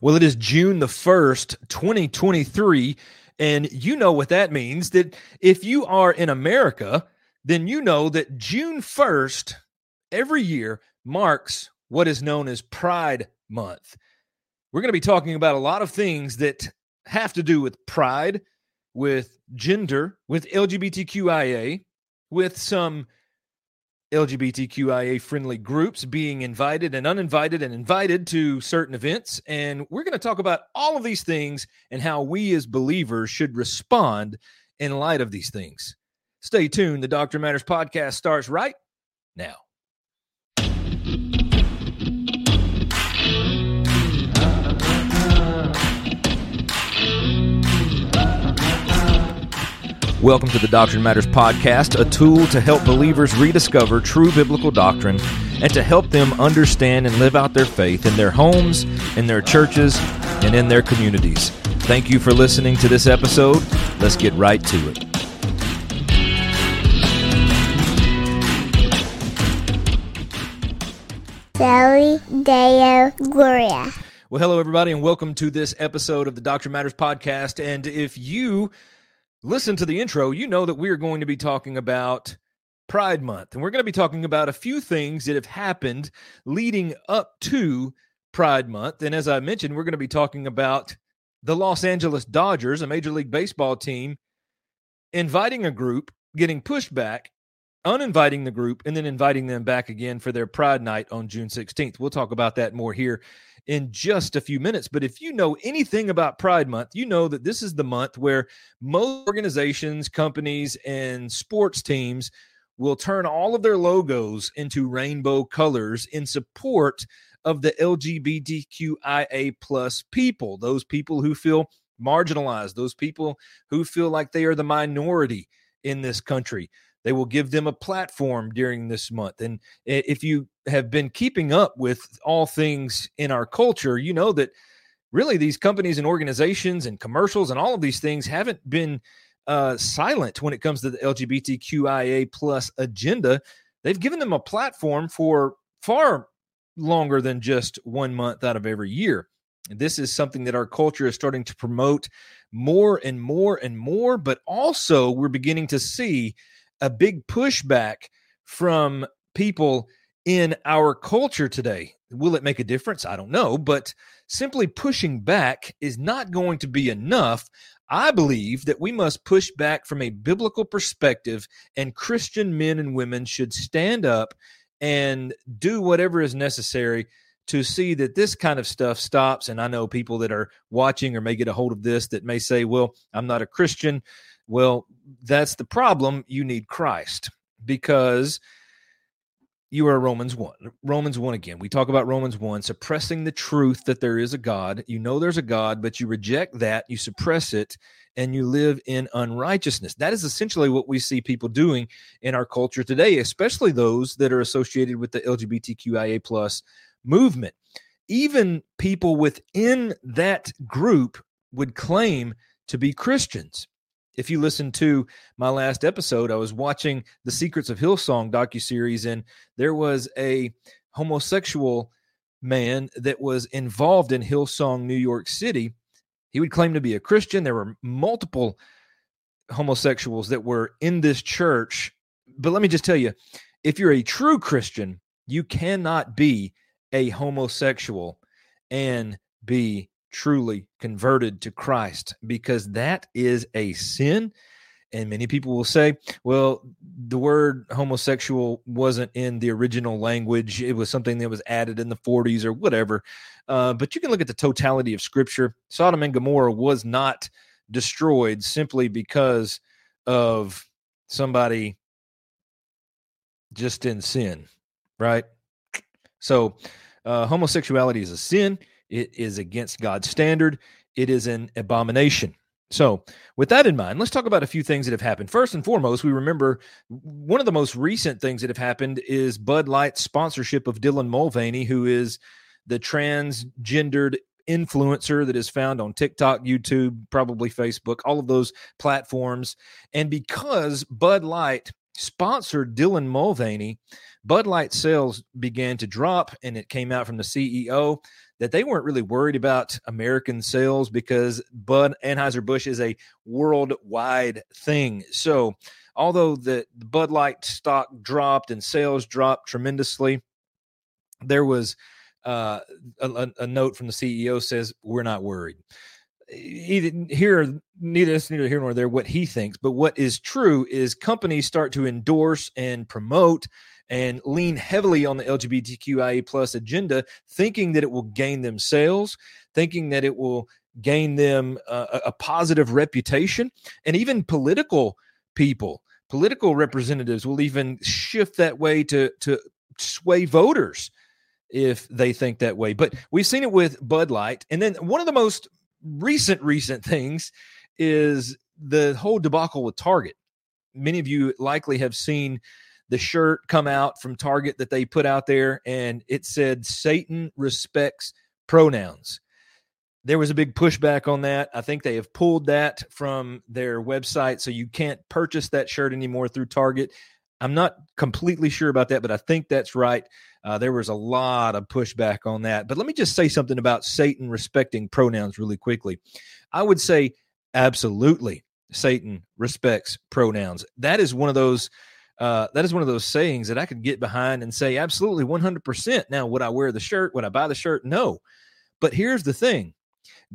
Well, it is June the 1st, 2023. And you know what that means that if you are in America, then you know that June 1st every year marks what is known as Pride Month. We're going to be talking about a lot of things that have to do with pride, with gender, with LGBTQIA, with some LGBTQIA friendly groups being invited and uninvited and invited to certain events. And we're going to talk about all of these things and how we as believers should respond in light of these things. Stay tuned. The Doctrine Matters podcast starts right now. Welcome to the Doctrine Matters podcast, a tool to help believers rediscover true biblical doctrine and to help them understand and live out their faith in their homes, in their churches, and in their communities. Thank you for listening to this episode. Let's get right to it. Soli Deo Gloria. Well, hello, everybody, and welcome to this episode of the Doctrine Matters podcast. And if you listen to the intro, you know that we are going to be talking about Pride Month. And we're going to be talking about a few things that have happened leading up to Pride Month. And as I mentioned, we're going to be talking about the Los Angeles Dodgers, a Major League Baseball team, inviting a group, getting pushed back, uninviting the group, and then inviting them back again for their Pride Night on June 16th. We'll talk about that more here in just a few minutes. But if you know anything about Pride Month, you know that this is the month where most organizations, companies, and sports teams will turn all of their logos into rainbow colors in support of the LGBTQIA plus people, those people who feel marginalized, those people who feel like they are the minority in this country. They will give them a platform during this month. And if you have been keeping up with all things in our culture, you know that really these companies and organizations and commercials and all of these things haven't been uh, silent when it comes to the LGBTQIA plus agenda. They've given them a platform for far longer than just one month out of every year. This is something that our culture is starting to promote more and more and more, but also we're beginning to see a big pushback from people in our culture today. Will it make a difference? I don't know, but simply pushing back is not going to be enough. I believe that we must push back from a biblical perspective, and Christian men and women should stand up and do whatever is necessary to see that this kind of stuff stops. And I know people that are watching or may get a hold of this that may say, well, I'm not a Christian. Well, that's the problem. You need Christ because you are Romans 1. Romans 1 again. We talk about Romans 1, suppressing the truth that there is a God. You know there's a God, but you reject that, you suppress it, and you live in unrighteousness. That is essentially what we see people doing in our culture today, especially those that are associated with the LGBTQIA plus movement. Even people within that group would claim to be Christians if you listen to my last episode, I was watching the Secrets of Hillsong docu series, and there was a homosexual man that was involved in Hillsong, New York City. He would claim to be a Christian. There were multiple homosexuals that were in this church. But let me just tell you if you're a true Christian, you cannot be a homosexual and be truly converted to Christ because that is a sin. And many people will say, well, the word homosexual wasn't in the original language. It was something that was added in the 40s or whatever. Uh, but you can look at the totality of scripture. Sodom and Gomorrah was not destroyed simply because of somebody just in sin, right? So, uh, homosexuality is a sin. It is against God's standard. It is an abomination. So, with that in mind, let's talk about a few things that have happened. First and foremost, we remember one of the most recent things that have happened is Bud Light's sponsorship of Dylan Mulvaney, who is the transgendered influencer that is found on TikTok, YouTube, probably Facebook, all of those platforms. And because Bud Light sponsored Dylan Mulvaney, Bud Light sales began to drop, and it came out from the CEO that they weren't really worried about American sales because Bud Anheuser-Busch is a worldwide thing. So, although the, Bud Light stock dropped and sales dropped tremendously, there was uh, a, a, note from the CEO says we're not worried. He didn't hear neither neither here nor there what he thinks, but what is true is companies start to endorse and promote and lean heavily on the LGBTQIA plus agenda, thinking that it will gain them sales, thinking that it will gain them a positive reputation, and even political people, political representatives will even shift that way to to sway voters if they think that way. But we've seen it with Bud Light, and then one of the most recent recent things is the whole debacle with Target. Many of you likely have seen the shirt come out from Target that they put out there, and it said Satan respects pronouns. There was a big pushback on that. I think they have pulled that from their website, so you can't purchase that shirt anymore through Target. I'm not completely sure about that, but I think that's right. Uh, there was a lot of pushback on that. But let me just say something about Satan respecting pronouns really quickly. I would say absolutely Satan respects pronouns. That is one of those uh, that is one of those sayings that I could get behind and say, absolutely 100%. Now, would I wear the shirt? Would I buy the shirt? No. But here's the thing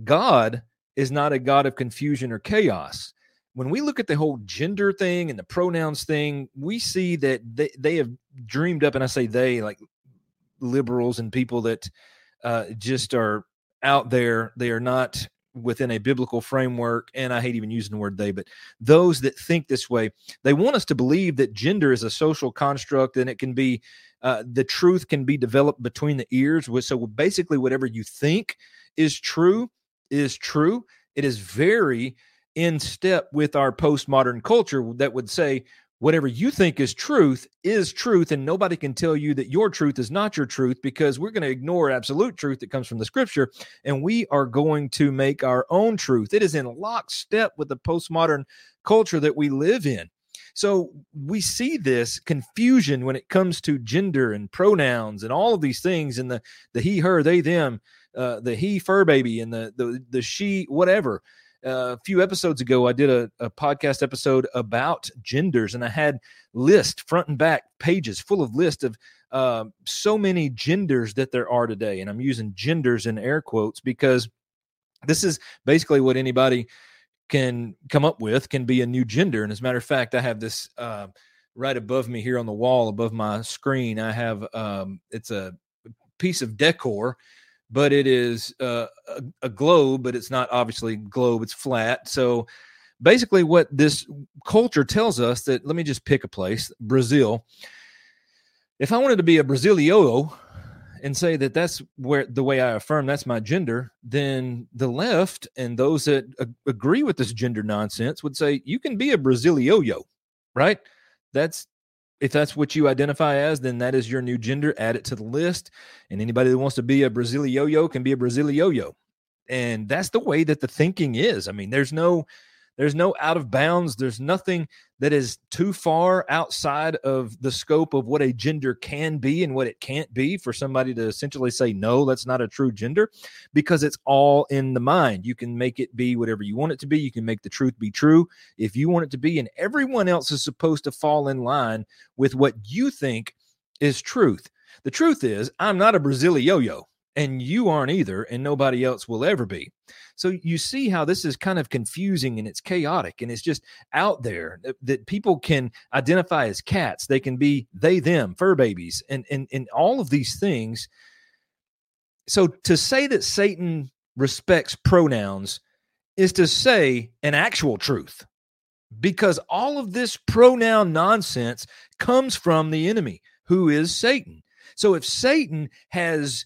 God is not a God of confusion or chaos. When we look at the whole gender thing and the pronouns thing, we see that they, they have dreamed up, and I say they, like liberals and people that uh, just are out there. They are not within a biblical framework and i hate even using the word they but those that think this way. They want us to believe that gender is a social construct and it can be uh, the truth can be developed between the ears. So basically whatever you think is true is true. It is very in step with our postmodern culture that would say whatever you think is truth is truth and nobody can tell you that your truth is not your truth because we're going to ignore absolute truth that comes from the scripture and we are going to make our own truth. It is in lockstep with the postmodern culture that we live in. So we see this confusion when it comes to gender and pronouns and all of these things and the the he her they them uh, the he fur baby and the the the she whatever a few episodes ago, I did a, a, podcast episode about genders, and I had list front and back pages full of list of uh, so many genders that there are today, and I'm using genders in air quotes because this is basically what anybody can come up with can be a new gender. And as a matter of fact, I have this uh, right above me here on the wall above my screen. I have um, it's a piece of decor but it is uh, a, globe, but it's not obviously globe, it's flat. So basically, what this culture tells us that let me just pick a place Brazil. If I wanted to be a Brasileiro and say that that's where the way I affirm that's my gender, then the left and those that agree with this gender nonsense would say you can be a Brasileiro, right? That's if that's what you identify as, then that is your new gender. Add it to the list. And anybody that wants to be a Brasileiro can be a Brasileiro. And that's the way that the thinking is. I mean, there's no there's no out of bounds. There's nothing that is too far outside of the scope of what a gender can be and what it can't be for somebody to essentially say, no, that's not a true gender because it's all in the mind. You can make it be whatever you want it to be. You can make the truth be true if you want it to be. And everyone else is supposed to fall in line with what you think is truth. The truth is, I'm not a Brasileiro and you aren't either, and nobody else will ever be. So you see how this is kind of confusing and it's chaotic and it's just out there that, that people can identify as cats. They can be they, them, fur babies, and, and, and all of these things. So to say that Satan respects pronouns is to say an actual truth because all of this pronoun nonsense comes from the enemy who is Satan. So if Satan has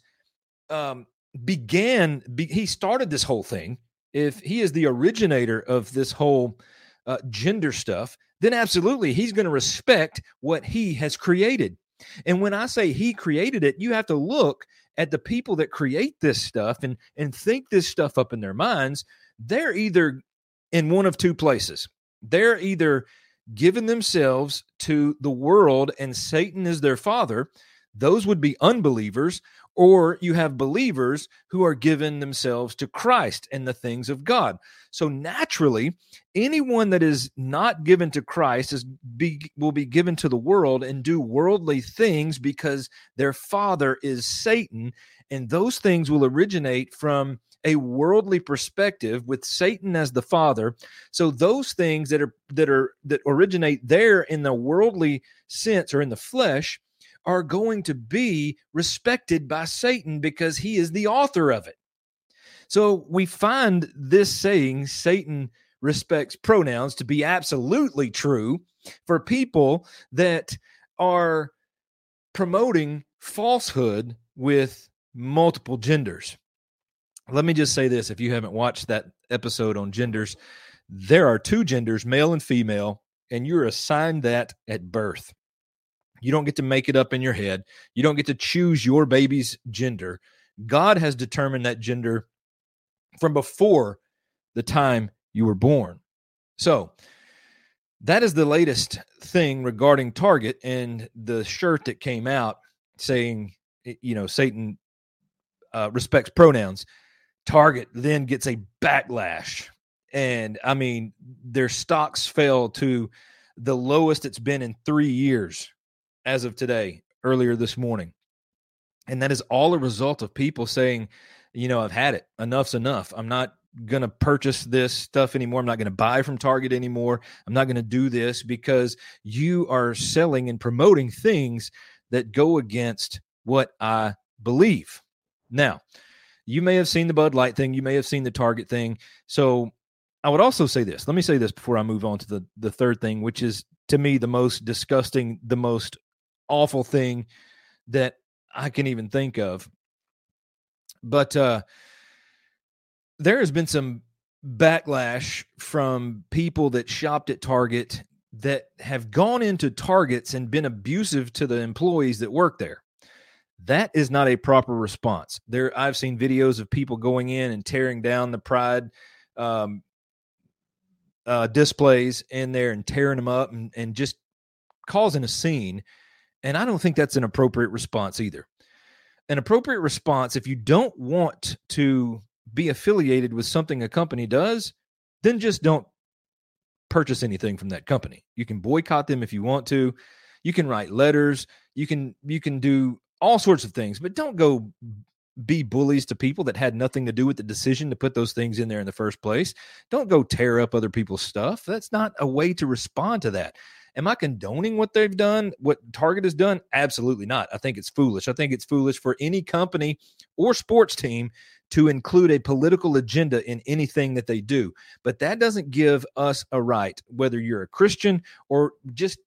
um, began, be, he started this whole thing. If he is the originator of this whole uh, gender stuff, then absolutely he's going to respect what he has created. And when I say he created it, you have to look at the people that create this stuff and and think this stuff up in their minds. They're either in one of two places. They're either giving themselves to the world and Satan is their father, those would be unbelievers, or you have believers who are given themselves to Christ and the things of God. So naturally, anyone that is not given to Christ is be, will be given to the world and do worldly things because their father is Satan, and those things will originate from a worldly perspective with Satan as the father. So those things that are that are that originate there in the worldly sense or in the flesh are going to be respected by Satan because he is the author of it. So we find this saying, Satan respects pronouns, to be absolutely true for people that are promoting falsehood with multiple genders. Let me just say this if you haven't watched that episode on genders, there are two genders, male and female, and you're assigned that at birth. You don't get to make it up in your head. You don't get to choose your baby's gender. God has determined that gender from before the time you were born. So, that is the latest thing regarding Target and the shirt that came out saying, you know, Satan uh, respects pronouns. Target then gets a backlash. And I mean, their stocks fell to the lowest it's been in three years as of today, earlier this morning. And that is all a result of people saying, you know, I've had it. Enough's enough. I'm not going to purchase this stuff anymore. I'm not going to buy from Target anymore. I'm not going to do this because you are selling and promoting things that go against what I believe. Now, you may have seen the Bud Light thing, you may have seen the Target thing. So, I would also say this. Let me say this before I move on to the the third thing, which is to me the most disgusting, the most awful thing that I can even think of. But uh, there has been some backlash from people that shopped at Target that have gone into Targets and been abusive to the employees that work there. That is not a proper response. There, I've seen videos of people going in and tearing down the Pride um, uh, displays in there and tearing them up and, and just causing a scene and I don't think that's an appropriate response either. An appropriate response, if you don't want to be affiliated with something a company does, then just don't purchase anything from that company. You can boycott them if you want to. You can write letters. You can you can do all sorts of things, but don't go be bullies to people that had nothing to do with the decision to put those things in there in the first place. Don't go tear up other people's stuff. That's not a way to respond to that. Am I condoning what they've done, what Target has done? Absolutely not. I think it's foolish. I think it's foolish for any company or sports team to include a political agenda in anything that they do. But that doesn't give us a right, whether you're a Christian or just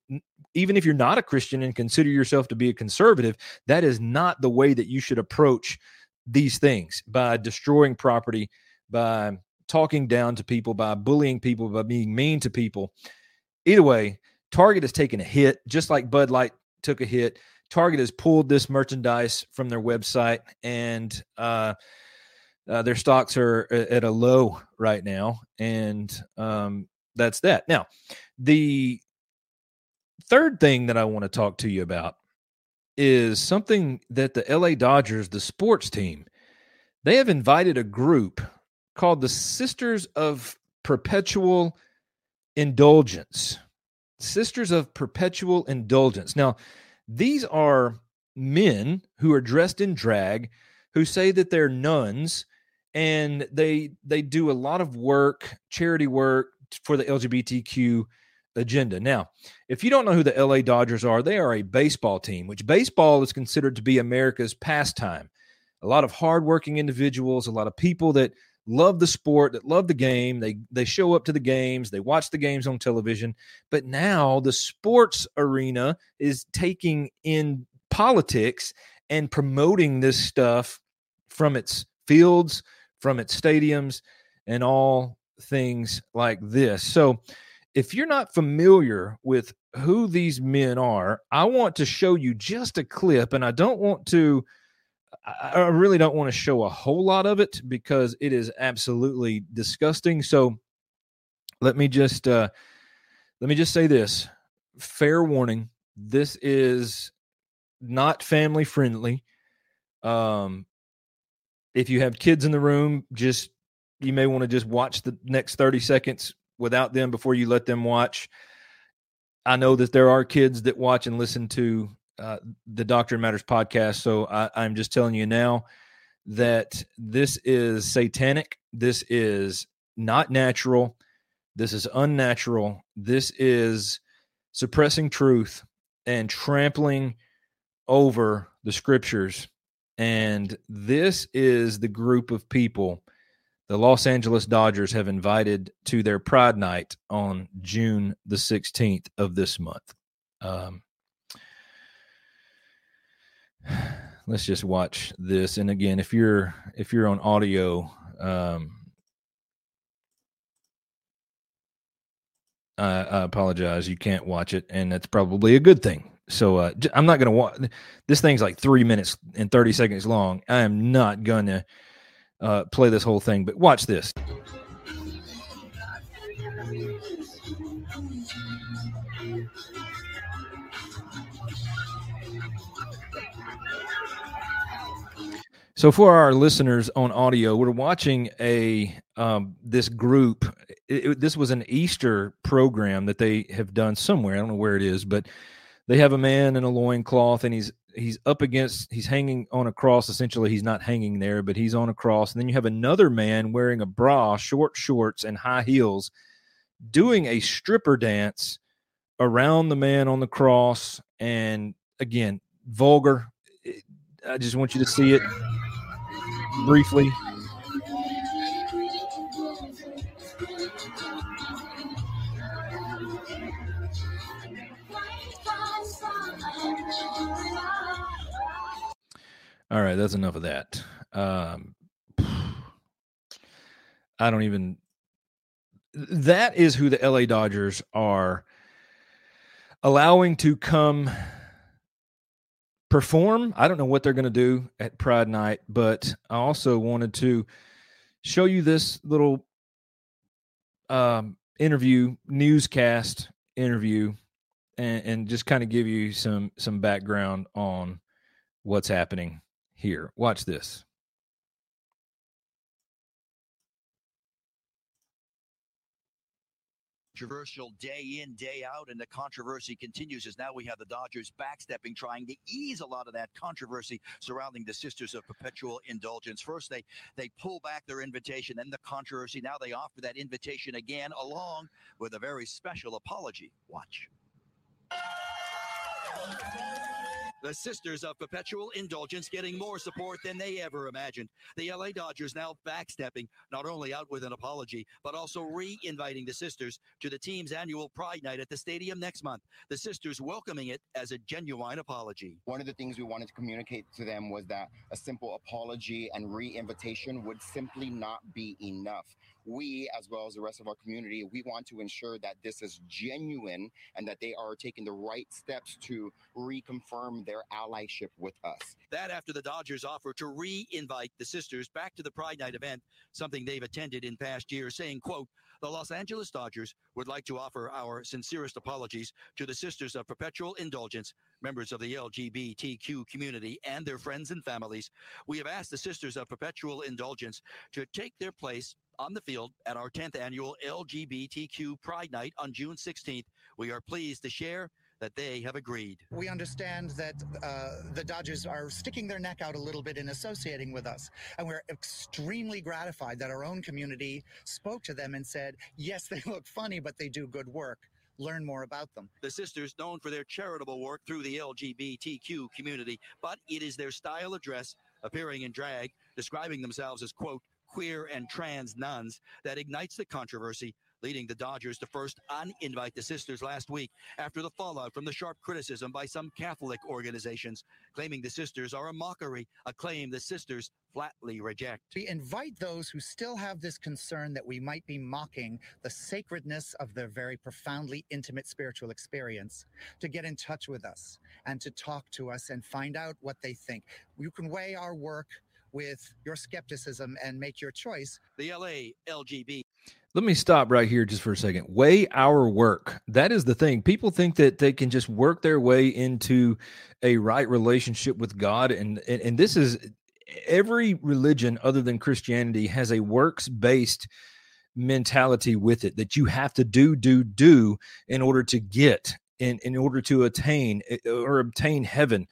even if you're not a Christian and consider yourself to be a conservative, that is not the way that you should approach these things by destroying property, by talking down to people, by bullying people, by being mean to people. Either way, Target has taken a hit, just like Bud Light took a hit. Target has pulled this merchandise from their website, and uh, uh, their stocks are at a low right now, and um, that's that. Now, the third thing that I want to talk to you about is something that the LA Dodgers, the sports team, they have invited a group called the Sisters of Perpetual Indulgence. Sisters of Perpetual Indulgence. Now, these are men who are dressed in drag who say that they're nuns and they they do a lot of work, charity work for the LGBTQ agenda. Now, if you don't know who the LA Dodgers are, they are a baseball team, which baseball is considered to be America's pastime. A lot of hardworking individuals, a lot of people that love the sport, that love the game. They they show up to the games, they watch the games on television. But now the sports arena is taking in politics and promoting this stuff from its fields, from its stadiums, and all things like this. So if you're not familiar with who these men are, I want to show you just a clip, and I don't want to I really don't want to show a whole lot of it because it is absolutely disgusting. So let me just uh, let me just say this: fair warning. This is not family friendly. Um, if you have kids in the room, just you may want to just watch the next 30 seconds without them before you let them watch. I know that there are kids that watch and listen to uh, the Doctrine Matters podcast. So I, I'm just telling you now that this is satanic. This is not natural. This is unnatural. This is suppressing truth and trampling over the scriptures. And this is the group of people the Los Angeles Dodgers have invited to their Pride Night on June the 16th of this month. Um, let's just watch this. And again, if you're if you're on audio, um, I, I apologize. You can't watch it, and that's probably a good thing. So uh, I'm not to watch. This thing's like three minutes and 30 seconds long. I am not to uh, play this whole thing, but watch this. So for our listeners on audio, we're watching a um, this group. It, it, this was an Easter program that they have done somewhere. I don't know where it is, but they have a man in a loincloth and he's he's up against he's hanging on a cross. Essentially, he's not hanging there, but he's on a cross. And then you have another man wearing a bra, short shorts, and high heels, doing a stripper dance around the man on the cross. And again, vulgar. I just want you to see it briefly. All right, that's enough of that. Um, I don't even. That is who the LA Dodgers are allowing to come perform. I don't know what they're going to do at Pride Night, but I also wanted to show you this little um, interview, newscast interview, and, and just kind of give you some some background on what's happening here. Watch this. Controversial day in, day out, and the controversy continues as now we have the Dodgers backstepping, trying to ease a lot of that controversy surrounding the Sisters of Perpetual Indulgence. First, they they pull back their invitation, then the controversy. Now they offer that invitation again, along with a very special apology. Watch. The Sisters of Perpetual Indulgence getting more support than they ever imagined. The LA Dodgers now backstepping, not only out with an apology, but also re inviting the Sisters to the team's annual Pride Night at the stadium next month. The Sisters welcoming it as a genuine apology. One of the things we wanted to communicate to them was that a simple apology and re invitation would simply not be enough we, as well as the rest of our community, we want to ensure that this is genuine and that they are taking the right steps to reconfirm their allyship with us. That after the Dodgers offer to re-invite the sisters back to the Pride Night event, something they've attended in past years, saying, quote, the Los Angeles Dodgers would like to offer our sincerest apologies to the Sisters of Perpetual Indulgence, members of the LGBTQ community, and their friends and families. We have asked the Sisters of Perpetual Indulgence to take their place on the field at our 10th annual LGBTQ Pride Night on June 16th. We are pleased to share that they have agreed. We understand that uh, the Dodgers are sticking their neck out a little bit in associating with us. And we're extremely gratified that our own community spoke to them and said, yes, they look funny, but they do good work learn more about them. The sisters known for their charitable work through the LGBTQ community, but it is their style of dress, appearing in drag, describing themselves as quote queer and trans nuns that ignites the controversy leading the Dodgers to first uninvite the sisters last week after the fallout from the sharp criticism by some Catholic organizations claiming the sisters are a mockery, a claim the sisters flatly reject. We invite those who still have this concern that we might be mocking the sacredness of their very profoundly intimate spiritual experience to get in touch with us and to talk to us and find out what they think. You can weigh our work with your skepticism and make your choice. The LA LGB. Let me stop right here just for a second. Weigh our work. That is the thing. People think that they can just work their way into a right relationship with God. And, and, and this is every religion other than Christianity has a works based mentality with it that you have to do, do, do in order to get, in, in order to attain eh, or obtain heaven.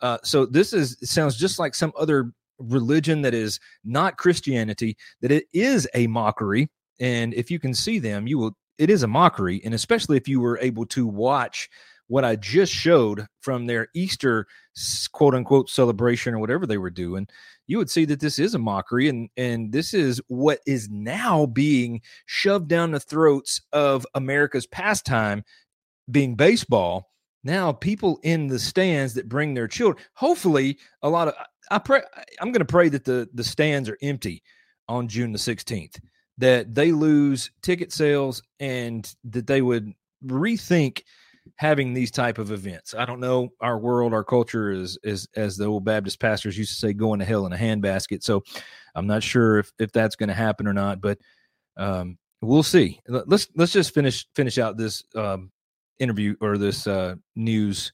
Uh, so this is sounds just like some other religion that is not Christianity, that it is a mockery. And if you can see them, you will, it is a mockery. And especially if you were able to watch what I just showed from their Easter quote unquote celebration or whatever they were doing, you would see that this is a mockery and and this is what is now being shoved down the throats of America's pastime being baseball. Now people in the stands that bring their children, hopefully a lot of I pray I'm going to pray that the the stands are empty on June the 16th that they lose ticket sales and that they would rethink having these type of events. I don't know our world, our culture is is as the old Baptist pastors used to say, going to hell in a handbasket. So I'm not sure if if that's going to happen or not, but um, we'll see. Let's let's just finish finish out this um, interview or this uh, news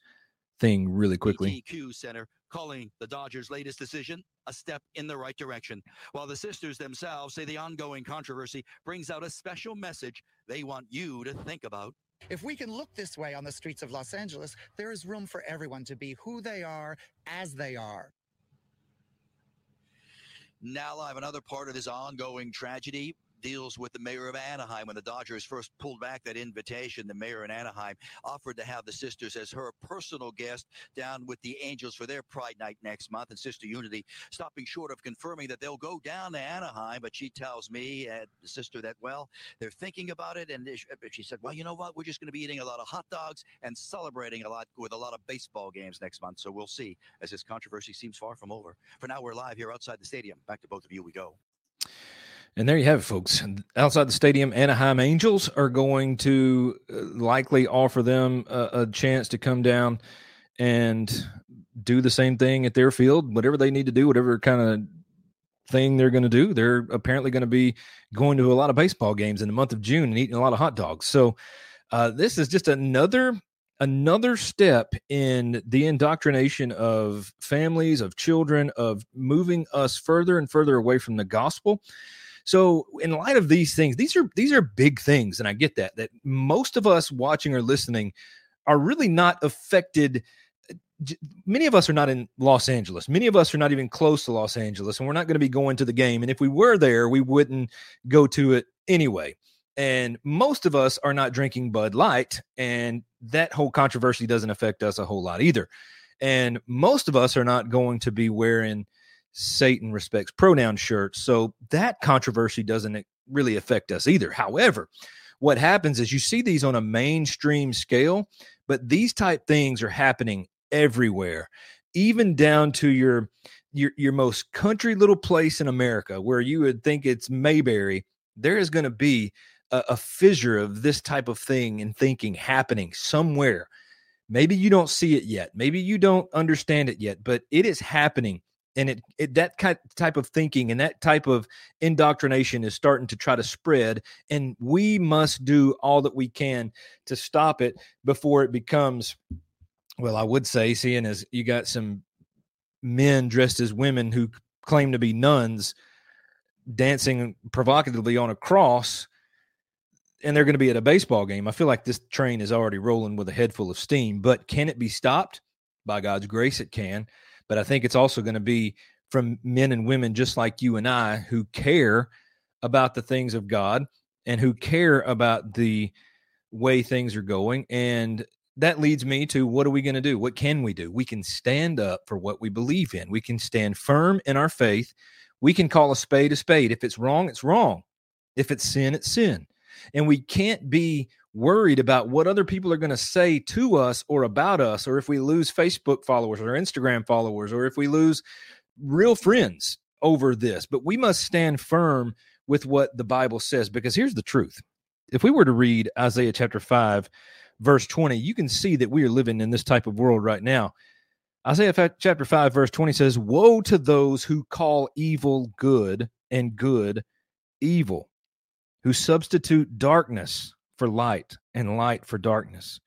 thing really quickly. ETQ Center calling the Dodgers' latest decision a step in the right direction, while the sisters themselves say the ongoing controversy brings out a special message they want you to think about. If we can look this way on the streets of Los Angeles, there is room for everyone to be who they are as they are. Now, live another part of this ongoing tragedy deals with the mayor of Anaheim. When the Dodgers first pulled back that invitation, the mayor in Anaheim offered to have the sisters as her personal guest down with the Angels for their Pride Night next month. And Sister Unity stopping short of confirming that they'll go down to Anaheim, but she tells me, uh, the sister, that, well, they're thinking about it. And she said, well, you know what? We're just going to be eating a lot of hot dogs and celebrating a lot with a lot of baseball games next month. So we'll see as this controversy seems far from over. For now, we're live here outside the stadium. Back to both of you we go. And there you have it, folks. Outside the stadium, Anaheim Angels are going to uh, likely offer them a, a, chance to come down and do the same thing at their field, whatever they need to do, whatever kind of thing they're going to do. They're apparently going to be going to a lot of baseball games in the month of June and eating a lot of hot dogs. So uh, this is just another another step in the indoctrination of families, of children, of moving us further and further away from the gospel. So, in light of these things, these are these are big things, and I get that. That most of us watching or listening are really not affected. Uh, many of us are not in Los Angeles. Many of us are not even close to Los Angeles, and we're not going to be going to the game. And if we were there, we wouldn't go to it anyway. And most of us are not drinking Bud Light, and that whole controversy doesn't affect us a whole lot either. And most of us are not going to be wearing Satan respects pronoun shirts. So that controversy doesn't really affect us either. However, what happens is you see these on a mainstream scale, but these type things are happening everywhere, even down to your your your most country little place in America where you would think it's Mayberry. There is going to be a, a fissure of this type of thing and thinking happening somewhere. Maybe you don't see it yet. Maybe you don't understand it yet, but it is happening and it, it that kind type of thinking and that type of indoctrination is starting to try to spread and we must do all that we can to stop it before it becomes well i would say seeing as you got some men dressed as women who claim to be nuns dancing provocatively on a cross and they're going to be at a baseball game. I feel like this train is already rolling with a head full of steam but can it be stopped? By god's grace it can but I think it's also going to be from men and women just like you and I who care about the things of God and who care about the way things are going. And that leads me to what are we going to do? What can we do? We can stand up for what we believe in. We can stand firm in our faith. We can call a spade a spade. If it's wrong, it's wrong. If it's sin, it's sin. And we can't be worried about what other people are going to say to us or about us, or if we lose Facebook followers or Instagram followers, or if we lose real friends over this. But we must stand firm with what the Bible says, because here's the truth. If we were to read Isaiah chapter 5, verse 20, you can see that we are living in this type of world right now. Isaiah chapter 5, verse 20 says, Woe to those who call evil good and good evil, who substitute darkness for light and light for darkness,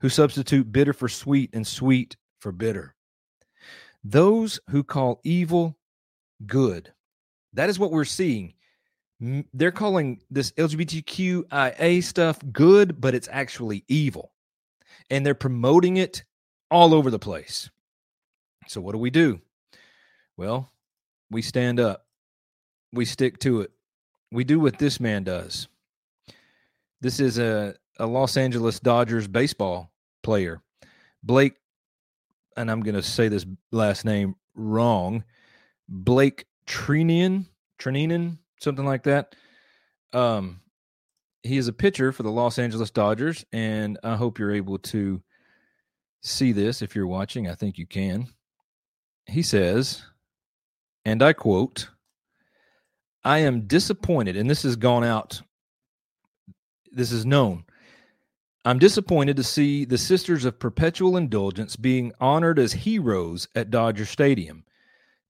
who substitute bitter for sweet and sweet for bitter. Those who call evil good. That is what we're seeing. They're calling this LGBTQIA stuff good, but it's actually evil. And they're promoting it all over the place. So, what do we do? Well, we stand up, we stick to it. We do what this man does. This is a, a Los Angeles Dodgers baseball player, Blake, and I'm going to say this last name wrong, Blake Treinen, Treinen, something like that. Um, he is a pitcher for the Los Angeles Dodgers, and I hope you're able to see this if you're watching. I think you can he says, and I quote, I am disappointed, and this has gone out, this is known. I'm disappointed to see the Sisters of Perpetual Indulgence being honored as heroes at Dodger Stadium.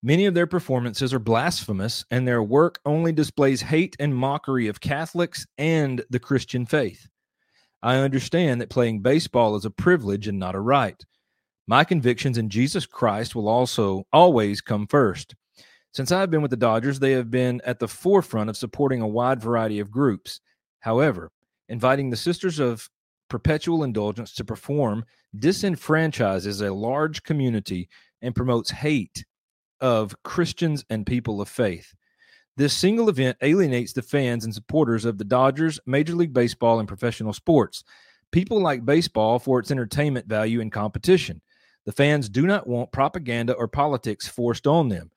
Many of their performances are blasphemous, and their work only displays hate and mockery of Catholics and the Christian faith. I understand that playing baseball is a privilege and not a right. My convictions in Jesus Christ will also always come first. Since I've been with the Dodgers, they have been at the forefront of supporting a wide variety of groups. However, inviting the Sisters of Perpetual Indulgence to perform disenfranchises a large community and promotes hate of Christians and people of faith. This single event alienates the fans and supporters of the Dodgers, Major League Baseball, and professional sports. People like baseball for its entertainment value and competition. The fans do not want propaganda or politics forced on them.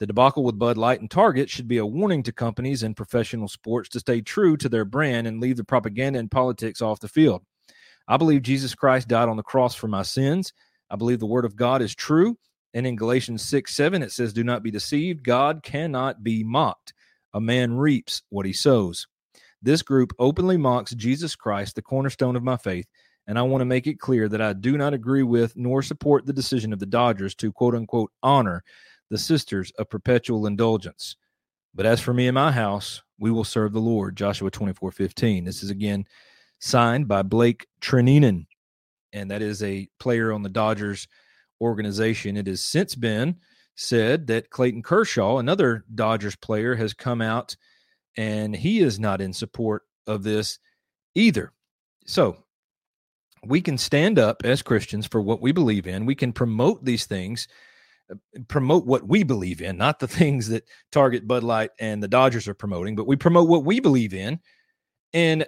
The debacle with Bud Light and Target should be a warning to companies and professional sports to stay true to their brand and leave the propaganda and politics off the field. I believe Jesus Christ died on the cross for my sins. I believe the word of God is true. And in Galatians 6 7, it says, Do not be deceived. God cannot be mocked. A man reaps what he sows. This group openly mocks Jesus Christ, the cornerstone of my faith, and I want to make it clear that I do not agree with nor support the decision of the Dodgers to quote unquote honor the Sisters of Perpetual Indulgence. But as for me and my house, we will serve the Lord. Joshua 24 15. This is again signed by Blake Treinen, and that is a player on the Dodgers organization. It has since been said that Clayton Kershaw, another Dodgers player, has come out and he is not in support of this either. So we can stand up as Christians for what we believe in. We can promote these things, promote what we believe in, not the things that Target, Bud Light, and the Dodgers are promoting, but we promote what we believe in. And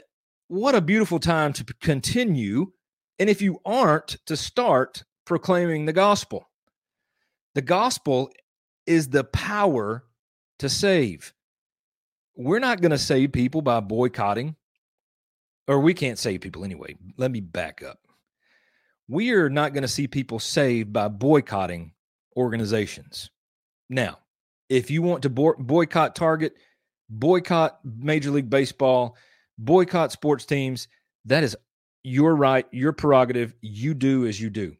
what a beautiful time to continue. And if you aren't, to start proclaiming the gospel. The gospel is the power to save. We're not going to save people by boycotting or we can't save people anyway. Let me back up. We are not going to see people saved by boycotting organizations. Now, if you want to boycott Target, boycott Major League Baseball, boycott sports teams, that is your right, your prerogative. You do as you do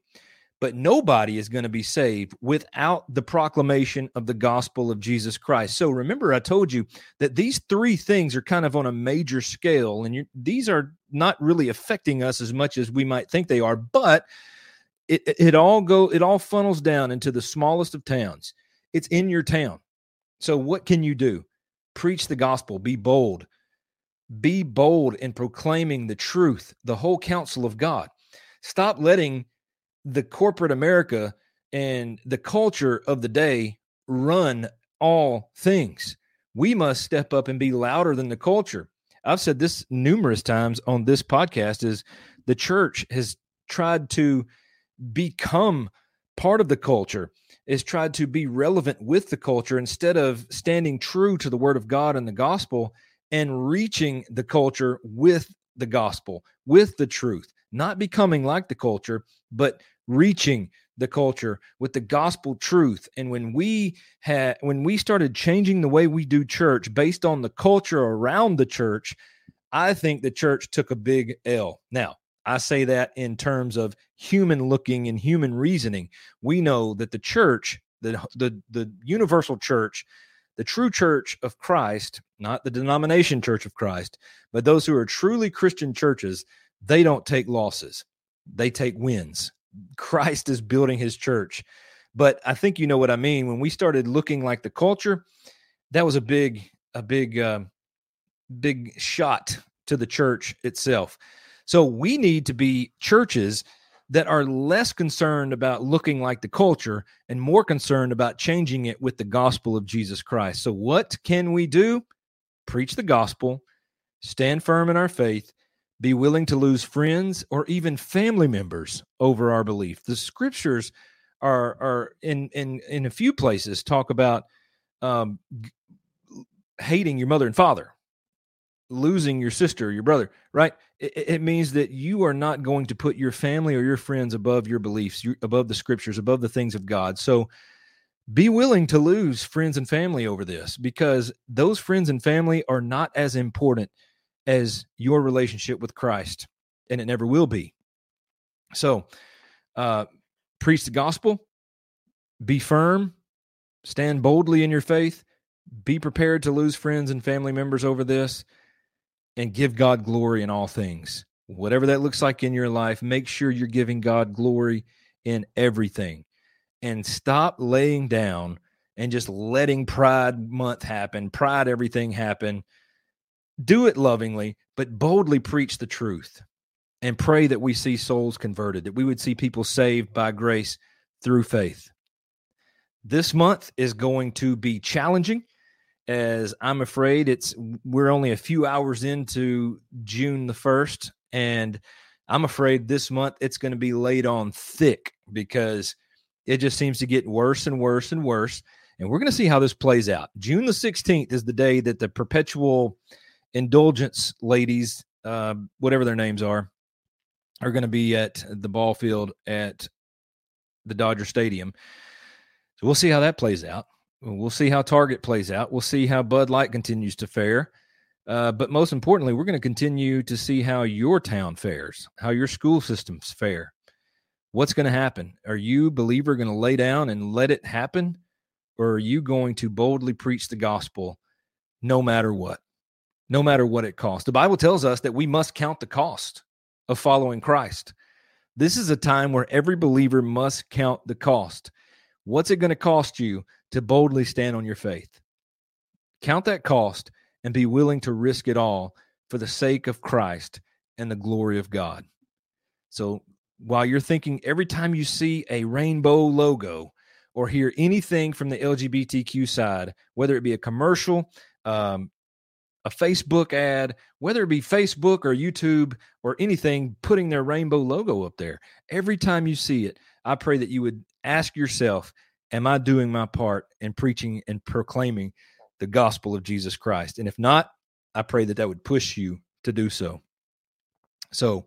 but nobody is going to be saved without the proclamation of the gospel of Jesus Christ. So remember, I told you that these three things are kind of on a major scale, and these are not really affecting us as much as we might think they are, but it, it all go it all funnels down into the smallest of towns. It's in your town. So what can you do? Preach the gospel, be bold. Be bold in proclaiming the truth, the whole counsel of God. Stop letting the corporate America and the culture of the day run all things. We must step up and be louder than the culture. I've said this numerous times on this podcast is the church has tried to become part of the culture is tried to be relevant with the culture instead of standing true to the word of God and the gospel and reaching the culture with the gospel, with the truth, not becoming like the culture, but reaching the culture with the gospel truth. And when we had when we started changing the way we do church based on the culture around the church i think the church took a big l. Now I say that in terms of human looking and human reasoning. We know that the church, the, the, the universal church, the true church of Christ, not the denomination church of Christ, but those who are truly Christian churches, they don't take losses, they take wins. Christ is building his church. But I think you know what I mean. When we started looking like the culture, that was a big, a big, uh, big shot to the church itself. So we need to be churches that are less concerned about looking like the culture and more concerned about changing it with the gospel of Jesus Christ. So, what can we do? Preach the gospel, stand firm in our faith, be willing to lose friends or even family members over our belief. The scriptures are are in in in a few places talk about um, hating your mother and father losing your sister or your brother, right? It, it, means that you are not going to put your family or your friends above your beliefs, above the scriptures, above the things of God. So be willing to lose friends and family over this because those friends and family are not as important as your relationship with Christ, and it never will be. So, uh, preach the gospel, be firm, stand boldly in your faith, be prepared to lose friends and family members over this and give God glory in all things. Whatever that looks like in your life, make sure you're giving God glory in everything. And stop laying down and just letting Pride Month happen, Pride everything happen. Do it lovingly, but boldly preach the truth and pray that we see souls converted, that we would see people saved by grace through faith. This month is going to be challenging as I'm afraid it's we're only a few hours into June the 1st and I'm afraid this month it's going to be laid on thick because it just seems to get worse and worse and worse and we're going to see how this plays out. June the 16th is the day that the perpetual indulgence ladies uh, whatever their names are are going to be at the ball field at the Dodger Stadium. So we'll see how that plays out. We'll see how Target plays out. We'll see how Bud Light continues to fare. Uh, but most importantly, we're going to continue to see how your town fares, how your school systems fare. What's going to happen? Are you, believer, going to lay down and let it happen? Or are you going to boldly preach the gospel no matter what? No matter what it costs. The Bible tells us that we must count the cost of following Christ. This is a time where every believer must count the cost. What's it going to cost you to boldly stand on your faith? Count that cost and be willing to risk it all for the sake of Christ and the glory of God. So while you're thinking every time you see a rainbow logo or hear anything from the LGBTQ side, whether it be a commercial, um, a Facebook ad, whether it be Facebook or YouTube or anything, putting their rainbow logo up there, every time you see it, I pray that you would ask yourself, Am I doing my part in preaching and proclaiming the gospel of Jesus Christ? And if not, I pray that that would push you to do so. So,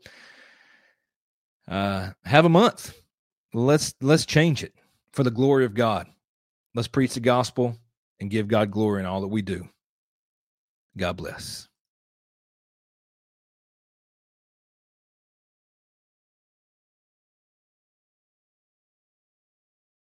uh, have a month. Let's let's change it for the glory of God. Let's preach the gospel and give God glory in all that we do. God bless.